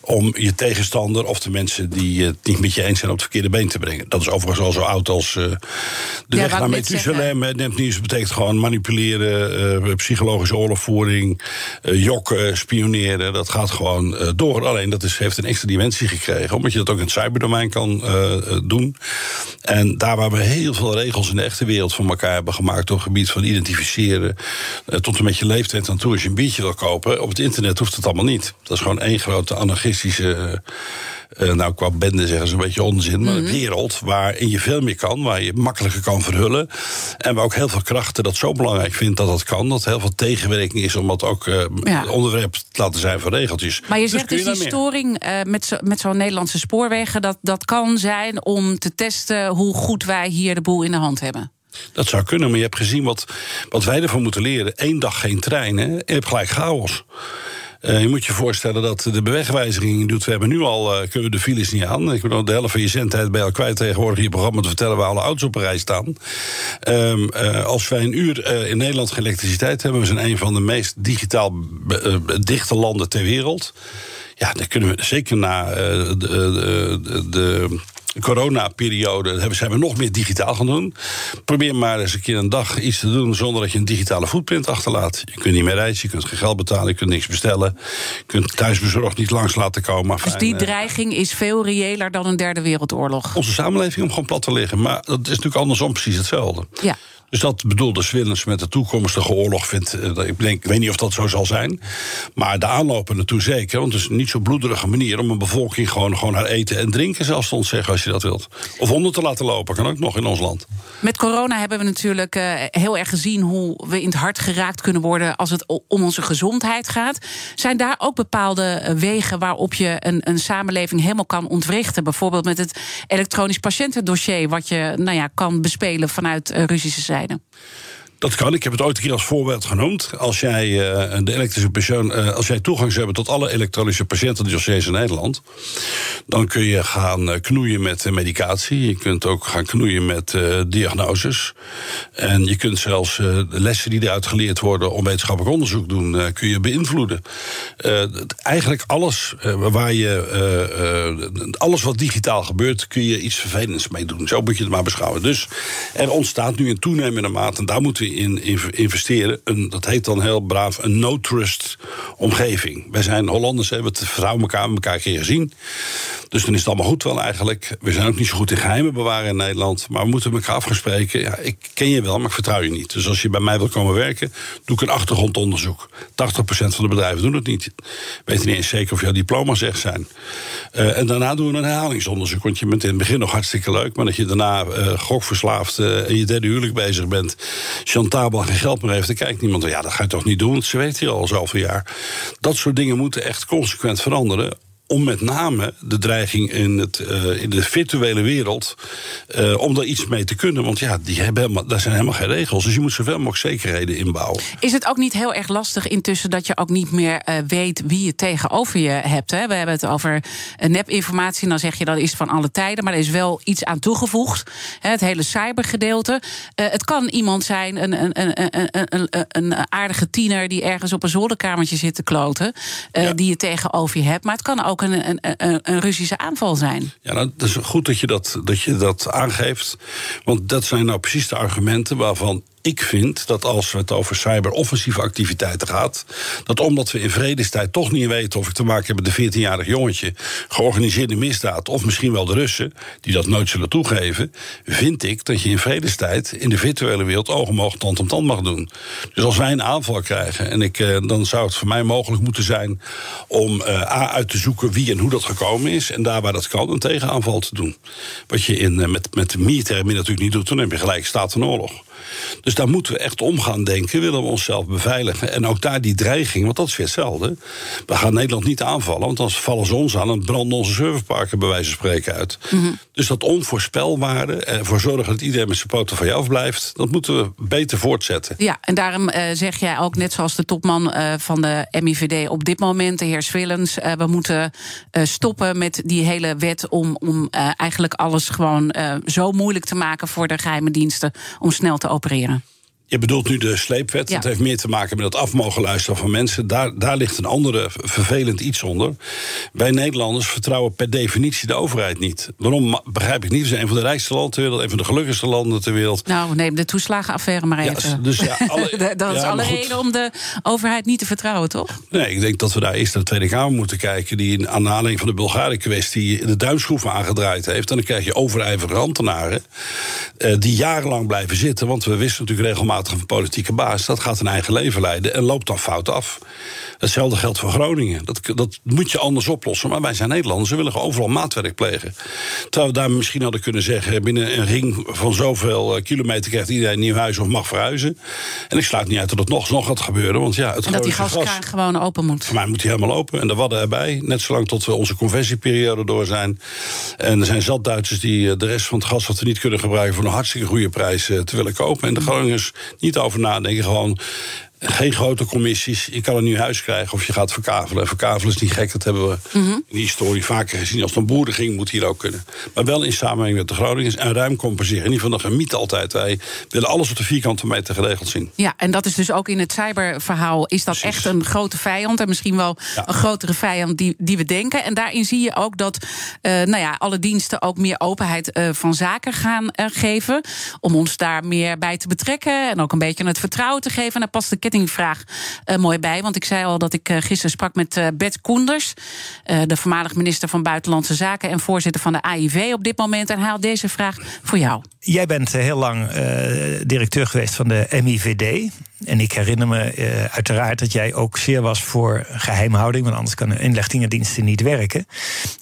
om je tegenstander of de mensen die het niet met je eens zijn op het verkeerde been te brengen. Dat is overigens al zo oud als uh, de ja, weg naar Methuselem. Betekent gewoon manipuleren, uh, psychologische oorlogvoering, uh, jokken, spioneren. Dat gaat gewoon door. Alleen dat is, heeft een extra dimensie gekregen, omdat je dat ook in het cyberdomein kan doen. En daar waar we heel veel regels in de echte wereld van elkaar hebben gemaakt op het gebied van identificeren, tot en met je leeftijd aan toe als je een biertje wil kopen, op het internet hoeft het allemaal niet. Dat is gewoon één grote anarchistische. Uh, nou, qua bende zeggen ze een beetje onzin. Maar een mhm. wereld waarin je veel meer kan, waar je makkelijker kan verhullen. En waar ook heel veel krachten dat zo belangrijk vindt dat dat kan. Dat heel veel tegenwerking is om dat ook uh, ja. onderwerp te laten zijn van regeltjes. Maar je dus zegt dus, die storing uh, met zo'n zo Nederlandse spoorwegen, dat, dat kan zijn om te testen hoe goed wij hier de boel in de hand hebben. Dat zou kunnen, maar je hebt gezien wat, wat wij ervan moeten leren. Eén dag geen treinen, je hebt gelijk chaos. Je moet je voorstellen dat de bewegwijziging doet. We hebben nu al, kunnen we de files niet aan. Ik bedoel, de helft van je zendtijd bij al kwijt tegenwoordig je programma te vertellen waar alle auto's op een rij staan. Ehm, als wij een uur in Nederland geen elektriciteit hebben, we zijn een van de meest digitaal dichte landen ter wereld. Ja, dan kunnen we zeker na de coronaperiode hebben, zijn we nog meer digitaal gaan doen. Probeer maar eens een keer een dag iets te doen zonder dat je een digitale footprint achterlaat. Je kunt niet meer reizen, je kunt geen geld betalen, je kunt niks bestellen. Je kunt thuisbezorgd niet langs laten komen. Dus die eh, dreiging is veel reëler dan een derde wereldoorlog? Onze samenleving om gewoon plat te liggen. Maar dat is natuurlijk andersom precies hetzelfde. Ja. Dus dat bedoelde Swillens met de toekomstige oorlog vindt. Eh, ik, denk, weet niet of dat zo zal zijn. Maar de aanlopen naartoe zeker. Want het is niet zo bloederige manier om een bevolking gewoon, gewoon haar eten en drinken zelfs te ontzeggen als je dat wilt. Of onder te laten lopen, kan ook nog in ons land. Met corona hebben we natuurlijk uh, heel erg gezien hoe we in het hart geraakt kunnen worden als het om onze gezondheid gaat. Zijn daar ook bepaalde eh, wegen waarop je een, een samenleving helemaal kan ontwrichten? Bijvoorbeeld met het elektronisch patiëntendossier, wat je nou ja, kan bespelen vanuit Russische zijde bestrijden. Dat kan. Ik heb het ooit een keer als voorbeeld genoemd. Als jij, uh, de elektrische persoon, uh, als jij toegang zou hebben tot alle elektronische patiëntendossiers in Nederland, dan kun je gaan uh, knoeien met medicatie. Je kunt ook gaan knoeien met diagnoses. En je kunt zelfs de lessen die eruit geleerd worden om wetenschappelijk onderzoek doen, kun je beïnvloeden. eigenlijk alles waar je, alles wat digitaal gebeurt, kun je iets vervelends mee doen. Zo moet je het maar beschouwen. Dus er ontstaat nu in toenemende mate, en daar moeten we in investeren. Een, dat heet dan heel braaf een no-trust omgeving. Wij zijn Hollanders, hebben het vertrouwen elkaar, elkaar een keer gezien. Dus dan is het allemaal goed wel eigenlijk. We zijn ook niet zo goed in geheimen bewaren in Nederland. Maar we moeten elkaar afgespreken. Ja, ik ken je wel, maar ik vertrouw je niet. Dus als je bij mij wil komen werken, doe ik een achtergrondonderzoek. 80% van de bedrijven doen het niet. Weten niet eens zeker of jouw diploma's echt zijn. Uh, en daarna doen we een herhalingsonderzoek. Want je bent in het begin nog hartstikke leuk. Maar dat je daarna uh, gokverslaafd en je derde huwelijk bezig bent. Chantabel geen geld meer heeft. Dan kijkt niemand. Ja, dat ga je toch niet doen. Ze weet hier al zoveel jaar. Dat soort dingen moeten echt consequent veranderen om met name de dreiging in, het, uh, in de virtuele wereld. Uh, om daar iets mee te kunnen. Want ja, die hebben helemaal, daar zijn helemaal geen regels. Dus je moet zoveel mogelijk zekerheden inbouwen. Is het ook niet heel erg lastig intussen dat je ook niet meer uh, weet wie je tegenover je hebt? Hè? We hebben het over nepinformatie. En dan zeg je dat is van alle tijden. Maar er is wel iets aan toegevoegd. Hè, het hele cybergedeelte. het kan iemand zijn, een, een, een, een, een, een aardige tiener die ergens op een zolderkamertje zit te kloten. Ja. Die je tegenover je hebt. Maar het kan ook een, een, een, Russische aanval zijn. Ja, nou, dat is goed dat je dat, dat je dat aangeeft. Want dat zijn nou precies de argumenten waarvan ik vind dat als het over cyberoffensieve activiteiten gaat, dat omdat we in vredestijd toch niet weten of ik te maken heb met een 14-jarig jongetje, georganiseerde misdaad, of misschien wel de Russen, die dat nooit zullen toegeven, vind ik dat je in vredestijd in de virtuele wereld ogenmoog tand om tand mag doen. Dus als wij een aanval krijgen, en ik, eh, dan zou het voor mij mogelijk moeten zijn om uh, A uit te zoeken wie en hoe dat gekomen is, en daar waar dat kan, een tegenaanval te doen. Wat je in, uh, met, met militaire natuurlijk niet doet, dan heb je gelijk staat van oorlog. Dus daar moeten we echt om gaan denken. Willen we onszelf beveiligen? En ook daar die dreiging, want dat is weer hetzelfde. We gaan Nederland niet aanvallen, want dan vallen ze ons aan en branden onze serverparken bij wijze van spreken uit. Mhm. Dus dat onvoorspelbare, ervoor zorgen dat iedereen met zijn poten van je af blijft, dat moeten we beter voortzetten. Ja, en daarom uh, zeg jij ook, net zoals de topman uh, van de MIVD op dit moment, de heer Swillens, uh, we moeten stoppen met die hele wet om, om eigenlijk alles gewoon zo moeilijk te maken voor de geheime diensten om snel te opereren opereren. Je bedoelt nu de sleepwet. Dat heeft meer te maken met het afmogen luisteren van mensen. Daar, daar ligt een andere vervelend iets onder. Wij Nederlanders vertrouwen per definitie de overheid niet. Waarom begrijp ik niet? We zijn een van de rijkste landen ter wereld, een van de gelukkigste landen ter wereld. Nou, neem de toeslagenaffaire maar even. Ja, dus ja, alle, dat is alle reden om de overheid niet te vertrouwen, toch? Nee, ik denk dat we daar eerst naar de Tweede Kamer moeten kijken. Die in aanhaling van de Bulgaren-kwestie de duimschroef aangedraaid heeft. En dan krijg je overijverige ambtenaren. Eh, die jarenlang blijven zitten. Want we wisten natuurlijk regelmatig van politieke baas, dat gaat een eigen leven leiden en loopt dan fout af. Hetzelfde geldt voor Groningen. Dat, dat moet je anders oplossen. Maar wij zijn Nederlanders, we willen overal maatwerk plegen. Terwijl we daar misschien hadden kunnen zeggen... binnen een ring van zoveel eh, kilometer krijgt iedereen een nieuw huis of mag verhuizen. En ik sluit niet uit dat het nog, nog gaat gebeuren. Want ja, het en dat die gaskraan gewoon open moet. Voor mij moet hij helemaal open. En de wadden erbij. Net zolang tot we onze conversieperiode door zijn. En er zijn zat Duitsers die eh, de rest van het gas... wat we niet kunnen gebruiken voor een hartstikke goede prijs eh, te willen kopen. En de Groningers niet over nadenken. Gewoon Geen grote commissies. Je kan een nieuw huis krijgen of je gaat verkavelen. En verkavelen is niet gek, dat hebben we Mhm. in die historie vaker gezien. Als het om boeren ging, moet hier ook kunnen. Maar wel in samenwerking met de Groningers en ruim compenseren. In ieder geval, dat gemiet altijd. Wij willen alles op de vierkante meter geregeld zien. Ja, en dat is dus ook in het cyberverhaal... is dat Precies. echt een grote vijand. En misschien wel Ja. een grotere vijand die, die we denken. En daarin zie je ook dat eh, nou ja, alle diensten ook meer openheid eh, van zaken gaan eh, geven. Om ons daar meer bij te betrekken. En ook een beetje het vertrouwen te geven. En daar past de kettingvraag eh, mooi bij. Want ik zei al dat ik eh, gisteren sprak met eh, Bert Koenders... de voormalig minister van Buitenlandse Zaken... en voorzitter van de AIV op dit moment. En had deze vraag voor jou. Jij bent heel lang directeur geweest van de MIVD. En ik herinner me uiteraard dat jij ook zeer was voor geheimhouding, want anders kunnen inlichtingendiensten niet werken.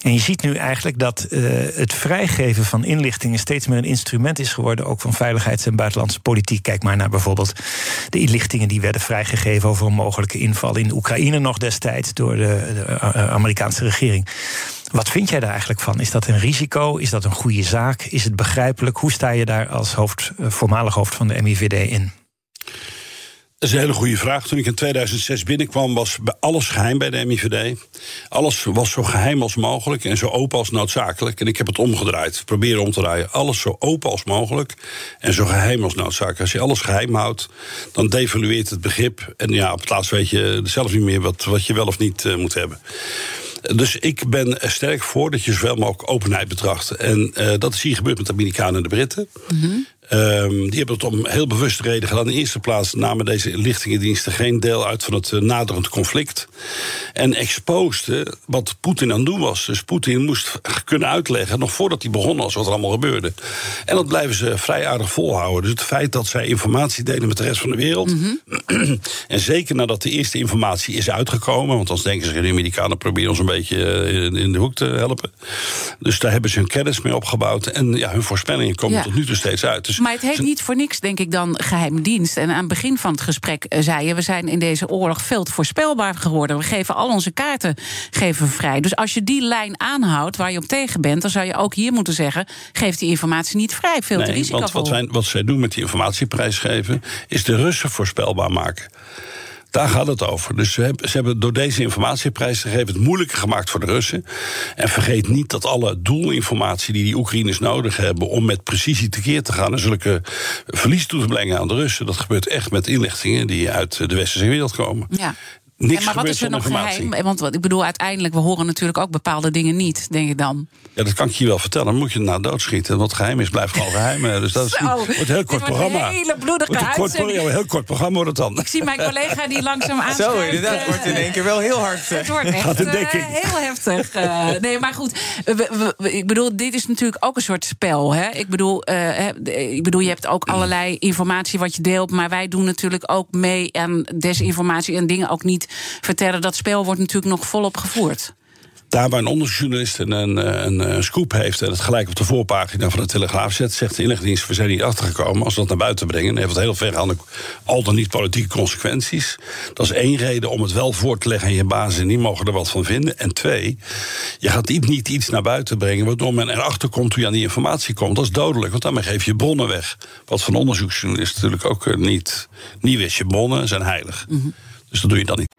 En je ziet nu eigenlijk dat het vrijgeven van inlichtingen steeds meer een instrument is geworden, ook van veiligheids- en buitenlandse politiek. Kijk maar naar bijvoorbeeld de inlichtingen die werden vrijgegeven over een mogelijke inval in Oekraïne nog destijds door de, de eh, Amerikaanse regering. Wat vind jij daar eigenlijk van? Is dat een risico? Is dat een goede zaak? Is het begrijpelijk? Hoe sta je daar als hoofd, eh, voormalig hoofd van de MIVD in? Dat is een hele goede vraag. Toen ik in 2006 binnenkwam, was alles geheim bij de MIVD. Alles was zo geheim als mogelijk en zo open als noodzakelijk. En ik heb het omgedraaid. Proberen om te draaien. Alles zo open als mogelijk en zo geheim als noodzakelijk. Als je alles geheim houdt, dan devalueert het begrip. En ja, op het laatst weet je zelf niet meer wat, wat je wel of niet eh, moet hebben. Dus ik ben er sterk voor dat je zoveel mogelijk openheid betracht. En eh, dat is hier gebeurd met de Amerikanen en de Britten. Ehm, die hebben het om heel bewuste reden gedaan. In de eerste plaats namen deze inlichtingendiensten geen deel uit van het eh, naderend conflict. En exposten wat Poetin aan het doen was. Dus Poetin moest kunnen uitleggen, nog voordat hij begon was, wat er allemaal gebeurde. En dat blijven ze vrij aardig volhouden. Dus het feit dat zij informatie delen met de rest van de wereld. en zeker nadat de eerste informatie is uitgekomen. Want dan denken ze, de Amerikanen proberen ons een beetje eh, in- in de hoek te helpen. Dus daar hebben ze hun kennis mee opgebouwd. En ja, hun voorspellingen komen Ja. tot nu toe steeds uit. Dus Maar het heet niet voor niks, denk ik, dan geheime dienst. En aan het begin van het gesprek eh, zei je... we zijn in deze oorlog veel te voorspelbaar geworden. We geven al onze kaarten geven vrij. Dus als je die lijn aanhoudt waar je op tegen bent... dan zou je ook hier moeten zeggen... geef die informatie niet vrij, veel te Nee, risicovol. want wat, wij, wat zij doen met die informatieprijs geven, is de Russen voorspelbaar maken. Daar gaat het over. Dus ze hebben, ze hebben door deze informatieprijs te geven het moeilijker gemaakt voor de Russen. En vergeet niet dat alle doelinformatie die die Oekraïners nodig hebben om met precisie tekeer te gaan en zulke verlies toe te brengen aan de Russen, dat gebeurt echt met inlichtingen die uit de westerse wereld komen. Ja. Niks Ja, maar wat is er nog geheim? Want wat, ik bedoel, uiteindelijk, we horen natuurlijk ook bepaalde dingen niet, denk ik dan. Ja, dat kan ik je wel vertellen. Dan moet je het na doodschieten. Wat geheim is, blijft gewoon geheim. Dus dat is Zo, wordt een heel kort wordt programma. een hele bloedige Wordt een kort, uitzending. ja, een heel kort programma wordt het dan. Ik zie mijn collega die langzaam aanschuift. Zo, inderdaad. eh, wordt in één keer wel heel hard. eh, Het wordt echt Gaat in eh, dekking. heel heftig. eh. nee, maar goed. we- we- we- ik bedoel, dit is natuurlijk ook een soort spel. Hè? Ik, bedoel, eh, ik bedoel, je hebt ook allerlei informatie wat je deelt. Maar wij doen natuurlijk ook mee aan desinformatie en dingen ook niet vertellen. Dat spel wordt natuurlijk nog volop gevoerd. Daar waar een onderzoeksjournalist een, een, een, scoop heeft... en het gelijk op de voorpagina van de Telegraaf zet... zegt de inlichtingendienst, we zijn niet achtergekomen. Als we dat naar buiten brengen, dan heeft het heel vergaande... al dan niet politieke consequenties. Dat is één reden om het wel voor te leggen aan je baas... en die mogen er wat van vinden. En twee, je gaat niet, iets naar buiten brengen... waardoor men erachter komt hoe je aan die informatie komt. Dat is dodelijk, want daarmee geef je bronnen weg. Wat van onderzoeksjournalisten natuurlijk ook eh, niet, niet wist. Je bronnen zijn heilig. Dus dat doe je dan niet.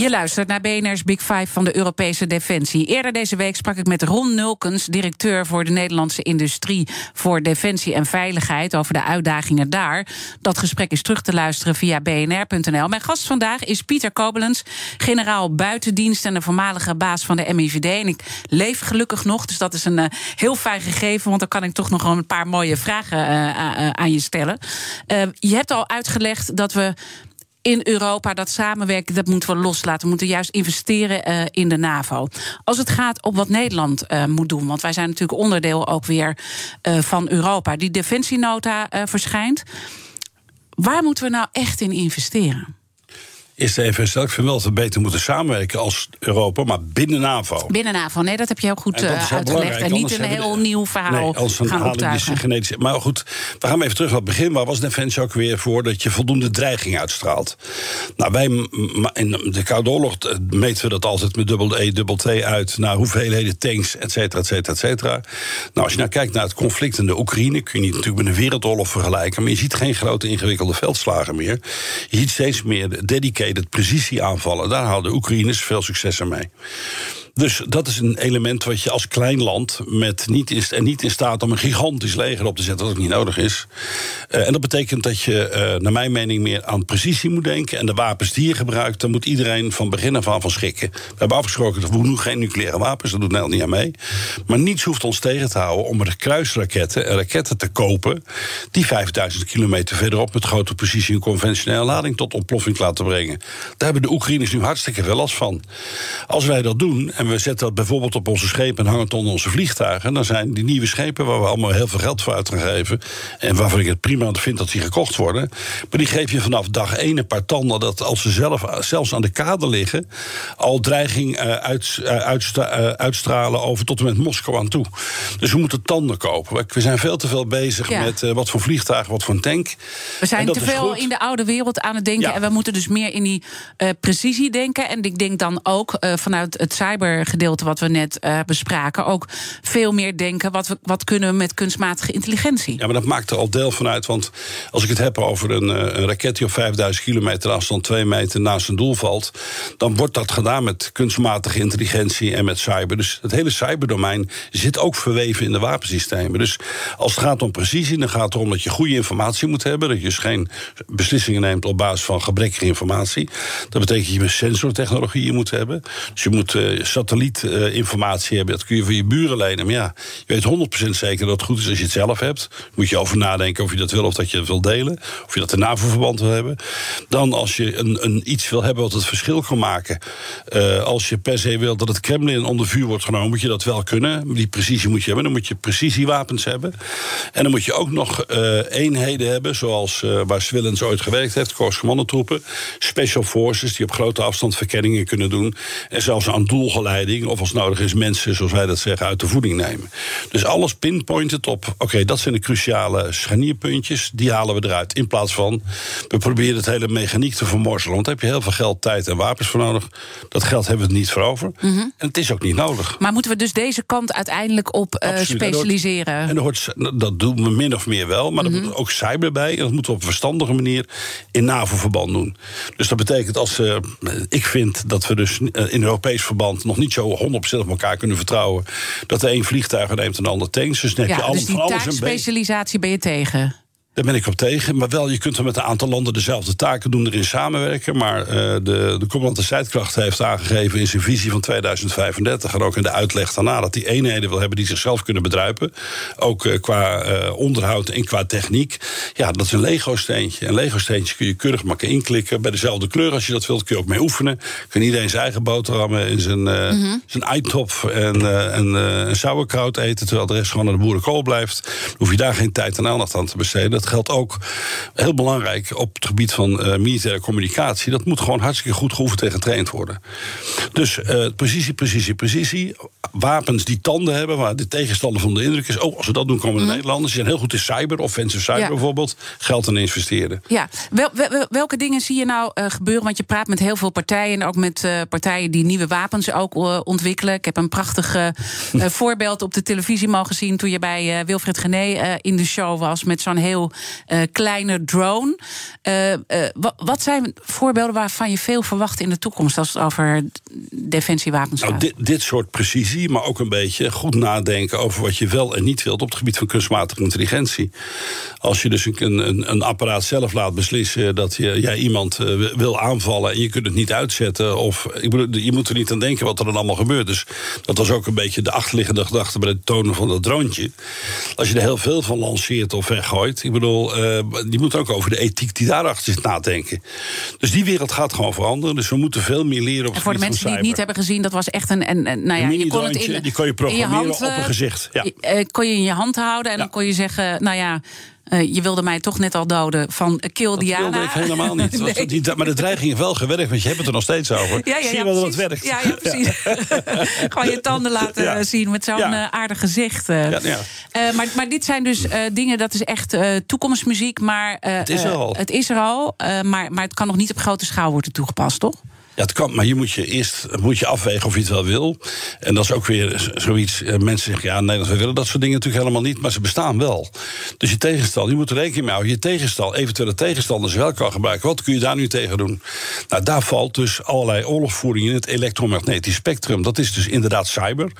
Je luistert naar BNR's Big Five van de Europese Defensie. Eerder deze week sprak ik met Ron Nulkens, directeur voor de Nederlandse Industrie voor Defensie en Veiligheid, over de uitdagingen daar. Dat gesprek is terug te luisteren via bnr.nl. Mijn gast vandaag is Pieter Kobelens, generaal buitendienst en de voormalige baas van de MIVD. En ik leef gelukkig nog, dus dat is een eh, heel fijn gegeven, want dan kan ik toch nog een paar mooie vragen eh, a- aan je stellen. Eh, je hebt al uitgelegd dat we in Europa dat samenwerken, dat moeten we loslaten. We moeten juist investeren eh, in de NAVO. Als het gaat op wat Nederland eh, moet doen, want wij zijn natuurlijk onderdeel ook weer eh, van Europa. Die defensienota verschijnt. Waar moeten we nou echt in investeren? Is de EVSL. Ik vind wel dat we beter moeten samenwerken als Europa, maar binnen NAVO. Binnen NAVO, nee, dat heb je heel goed En eh, heel uitgelegd. belangrijk, En niet een heel nieuw verhaal Nee, als een gaan optuigen. genetische. Maar goed, we gaan even terug naar het begin. Waar was Defensie ook weer voor dat je voldoende dreiging uitstraalt? Nou, wij in de Koude Oorlog eh, meten we dat altijd met dubbel E, dubbel T uit naar hoeveelheden tanks, et cetera, et cetera, et cetera. Nou, als je nou kijkt naar het conflict in de Oekraïne, kun je niet natuurlijk met een wereldoorlog vergelijken, maar je ziet geen grote ingewikkelde veldslagen meer. Je ziet steeds meer dedicated precisieaanvallen. Daar houden de Oekraïners veel succes mee. Dus dat is een element wat je als klein land met niet in, en niet in staat om een gigantisch leger op te zetten, wat ook niet nodig is. Eh, en dat betekent dat je, eh, naar mijn mening, meer aan precisie moet denken. En de wapens die je gebruikt, daar moet iedereen van begin af aan van schrikken. We hebben afgesproken dat we doen geen nucleaire wapens, dat doet Nederland niet aan mee. Maar niets hoeft ons tegen te houden om er kruisraketten en raketten te kopen. die 5000 kilometer verderop met grote precisie een conventionele lading tot ontploffing laten brengen. Daar hebben de Oekraïners nu hartstikke veel last van. Als wij dat doen en we zetten dat bijvoorbeeld op onze schepen en hangen het onder onze vliegtuigen, dan zijn die nieuwe schepen waar we allemaal heel veel geld voor uit gaan geven. en waarvan ik het prima vind dat die gekocht worden. maar die geef je vanaf dag één een paar tanden dat als ze zelf, zelfs aan de kade liggen. al dreiging eh, uit, eh, uitstra- eh, uitstralen over tot en met Moskou aan toe. Dus we moeten tanden kopen. We- zijn veel te veel bezig Ja. met wat voor vliegtuigen, wat voor een tank. We zijn te veel in de oude wereld aan het denken. Ja. En we moeten dus meer in die precisie denken. En ik denk dan ook vanuit het cybergedeelte wat we net eh, bespraken. ook veel meer denken. Wat, we, wat kunnen we met kunstmatige intelligentie? Ja, maar dat maakt er al deel van uit. Want als ik het heb over een, eh, een raket die op 5000 kilometer afstand twee meter naast een doel valt. dan wordt dat gedaan met kunstmatige intelligentie en met cyber. Dus het hele cyberdomein zit ook verweven in de wapensystemen. Dus als het gaat om precisie, dan gaat het erom dat je goede informatie moet hebben. Dat je dus geen beslissingen neemt op basis van gebrekkige informatie. Dat betekent dat je sensortechnologieën moet hebben. Dus je moet eh, satellietinformatie hebben. Dat kun je van je buren lenen. Maar ja, je weet 100% zeker dat het goed is als je het zelf hebt. Moet je over nadenken of je dat wil of dat je het wil delen. Of je dat in NAVO-verband wil hebben. Dan als je een, een iets wil hebben wat het verschil kan maken. eh, als je per se wil dat het Kremlin onder vuur wordt genomen, moet je dat wel kunnen. Die precisie moet je hebben. Dan moet je precisiewapens hebben. En dan moet je ook nog eh, eenheden hebben, zoals eh, waar Swillens ooit gewerkt heeft, Kooscommandotroepen. Special Forces die op grote afstand verkenningen kunnen doen. En zelfs aan of als nodig is, mensen, zoals wij dat zeggen, uit de voeding nemen. Dus alles pinpointed op, oké, dat zijn de cruciale scharnierpuntjes, die halen we eruit. In plaats van, we proberen het hele mechaniek te vermorzelen. Want daar heb je heel veel geld, tijd en wapens voor nodig. Dat geld hebben we het niet voor over. En het is ook niet nodig. Maar moeten we dus deze kant uiteindelijk op eh, Absoluut. En er hoort- specialiseren? En hoort, dat doen we min of meer wel, maar er Mhm. moet ook cyber bij. En dat moeten we op een verstandige manier in NAVO-verband doen. Dus dat betekent als eh, ik vind dat we dus eh, in Europees verband nog niet zo 100% op elkaar kunnen vertrouwen. Dat de een vliegtuigen neemt en de ander tanks. Dus dan heb je Ja, alles, dus die alles een beetje. taakspecialisatie ben je tegen? Daar ben ik op tegen. Maar wel, je kunt er met een aantal landen dezelfde taken doen, erin samenwerken. Maar eh, de, de commandant de strijdkracht heeft aangegeven in zijn visie van 2035... en ook in de uitleg daarna, dat die eenheden wil hebben die zichzelf kunnen bedruipen. Ook eh, qua eh, onderhoud en qua techniek. Ja, dat is een Lego-steentje. Een Lego-steentje kun je keurig maken inklikken. Bij dezelfde kleur als je dat wilt, kun je ook mee oefenen. Kan iedereen zijn eigen boterhammen in zijn, eh zijn eitop en, en een sauerkraut eten... terwijl de rest gewoon naar de boerenkool blijft. Dan hoef je daar geen tijd en aandacht aan te besteden. Dat geldt ook, heel belangrijk, op het gebied van eh, militaire communicatie. Dat moet gewoon hartstikke goed geoefend en getraind worden. Dus eh, precisie, precisie, precisie. Wapens die tanden hebben, waar de tegenstander van de indruk is... oh, als we dat doen, komen de Nederlanders. Die zijn heel goed in cyber, offensive cyber Ja. bijvoorbeeld. Geld aan investeren. Ja, wel, wel- welke dingen zie je nou eh, gebeuren? Want je praat met heel veel partijen en ook met partijen die nieuwe wapens ook ontwikkelen. Ik heb een prachtig voorbeeld op de televisie mogen zien toen je bij Wilfred Gené in de show was met zo'n heel eh, kleine drone. Eh, eh, wa- wat zijn voorbeelden waarvan je veel verwacht in de toekomst als het over defensiewapens Nou, gaat? dit, dit soort precisie, maar ook een beetje goed nadenken over wat je wel en niet wilt op het gebied van kunstmatige intelligentie. Als je dus een, een, een apparaat zelf laat beslissen dat je, jij iemand wil aanvallen en je kunt het niet uitzetten, of ik bedoel, je moet er niet aan denken wat er dan allemaal gebeurt. Dus dat was ook een beetje de achterliggende gedachte bij het tonen van dat droontje. Als je er heel veel van lanceert of weggooit, ik bedoel, eh, je moet ook over de ethiek die daarachter zit nadenken. Dus die wereld gaat gewoon veranderen. Dus we moeten veel meer leren op en voor de mensen die het niet hebben gezien, dat was echt een. een, een- nou ja, Een je kon het in, die kon je programmeren hand, op een eh, gezicht, ja. eh, kon je in je hand houden en Ja. dan kon je zeggen, nou ja. Uh, je wilde mij toch net al doden van Kill Diana. Dat wilde ik helemaal niet. nee. Maar de dreiging heeft wel gewerkt, want je hebt het er nog steeds over. Ja, ja, Zie je wel dat het werkt. Ja, ja precies. Gewoon je tanden laten zien met zo'n uh, aardig gezicht. Uh. maar, maar dit zijn dus dingen, dat is echt toekomstmuziek. Maar, het is er al. Het is er al, maar, maar het kan nog niet op grote schaal worden toegepast, toch? Ja, het kan, maar je moet je eerst moet je afwegen of je het wel wil. En dat is ook weer zoiets. Eh, mensen zeggen ja, Nederland, we willen dat soort dingen natuurlijk helemaal niet, maar ze bestaan wel. Dus je tegenstal, je moet er rekening mee houden. Je tegenstal, eventuele tegenstanders wel kan gebruiken. Wat kun je daar nu tegen doen? Nou, daar valt dus allerlei oorlogsvoering in het elektromagnetisch spectrum. Dat is dus inderdaad cyber.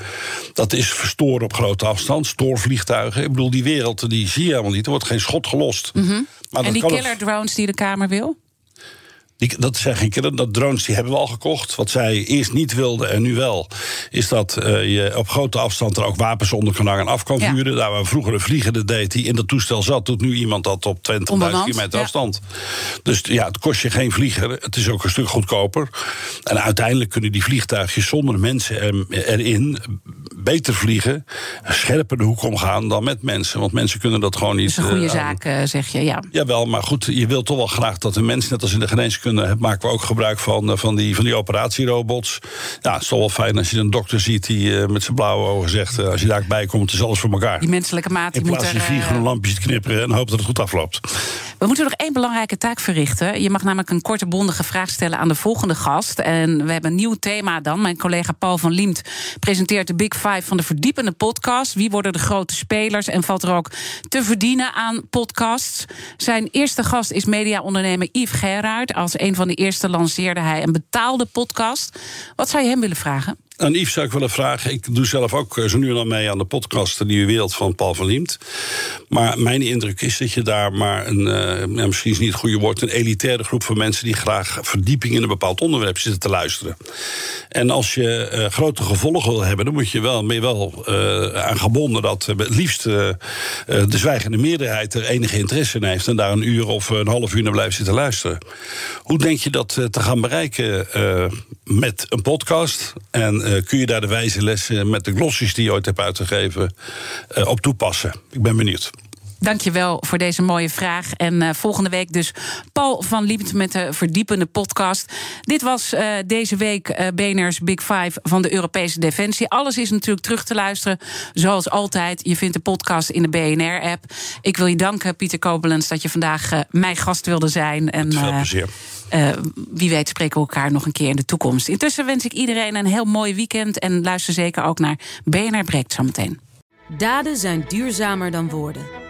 Dat is verstoren op grote afstand, stoorvliegtuigen. Ik bedoel, die wereld die zie je helemaal niet. Er wordt geen schot gelost. Mm -hmm. maar en die killer drones die de Kamer wil? Die, dat zijn geen kinderen, dat drones die hebben we al gekocht. Wat zij eerst niet wilden en nu wel, is dat uh, je op grote afstand er ook wapens onder kan hangen en af kan vuren. Daar waar vroeger een vliegende deed die in dat toestel zat, doet nu iemand dat op 20.000 kilometer ja. afstand. Dus ja, het kost je geen vlieger. Het is ook een stuk goedkoper. En uiteindelijk kunnen die vliegtuigjes zonder mensen erin beter vliegen, scherper de hoek omgaan dan met mensen. Want mensen kunnen dat gewoon niet. Dat is een goede uh, zaak, uh, zeg je, ja. Jawel, maar goed, je wilt toch wel graag dat een mens, net als in de geneeskunde, maken we ook gebruik van, van, die, van die operatierobots. Ja, het is toch wel fijn als je een dokter ziet die uh, met zijn blauwe ogen zegt: als je daarbij komt, is alles voor elkaar. Die menselijke maat die In plaats van vier groene lampjes te knipperen en hopen dat het goed afloopt. We moeten nog één belangrijke taak verrichten. Je mag namelijk een korte, bondige vraag stellen aan de volgende gast. En we hebben een nieuw thema dan. Mijn collega Paul van Liemt presenteert de Big Five van de verdiepende podcast. Wie worden de grote spelers en valt er ook te verdienen aan podcasts? Zijn eerste gast is mediaondernemer Yves Gerard. Als een van de eerste lanceerde hij een betaalde podcast. Wat zou je hem willen vragen? Aan Yves zou ik willen vragen. Ik doe zelf ook eh, zo nu en dan mee aan de podcast De Nieuwe Wereld van Paul van Liemt. Maar mijn indruk is dat je daar maar een, uh, misschien is niet het goede woord, een elitaire groep van mensen die graag verdieping in een bepaald onderwerp zitten te luisteren. En als je uh, grote gevolgen wil hebben, dan moet je wel, mee wel aan gebonden dat het liefst de zwijgende meerderheid er enige interesse in heeft en daar een uur of een half uur naar blijft zitten luisteren. Hoe denk je dat te gaan bereiken met een podcast? En uh, kun je daar de wijze lessen met de glossies die je ooit hebt uitgegeven uh, op toepassen? Ik ben benieuwd. Dankjewel voor deze mooie vraag. En uh, volgende week dus Paul van Liept met de verdiepende podcast. Dit was uh, deze week uh, BNR's Big Five van de Europese Defensie. Alles is natuurlijk terug te luisteren, zoals altijd. Je vindt de podcast in de BNR-app. Ik wil je danken, Pieter Kobelens, dat je vandaag mijn gast wilde zijn. En, Veel plezier. Uh, wie weet spreken we elkaar nog een keer in de toekomst. Intussen wens ik iedereen een heel mooi weekend. En luister zeker ook naar BNR Breekt zometeen. Daden zijn duurzamer dan woorden.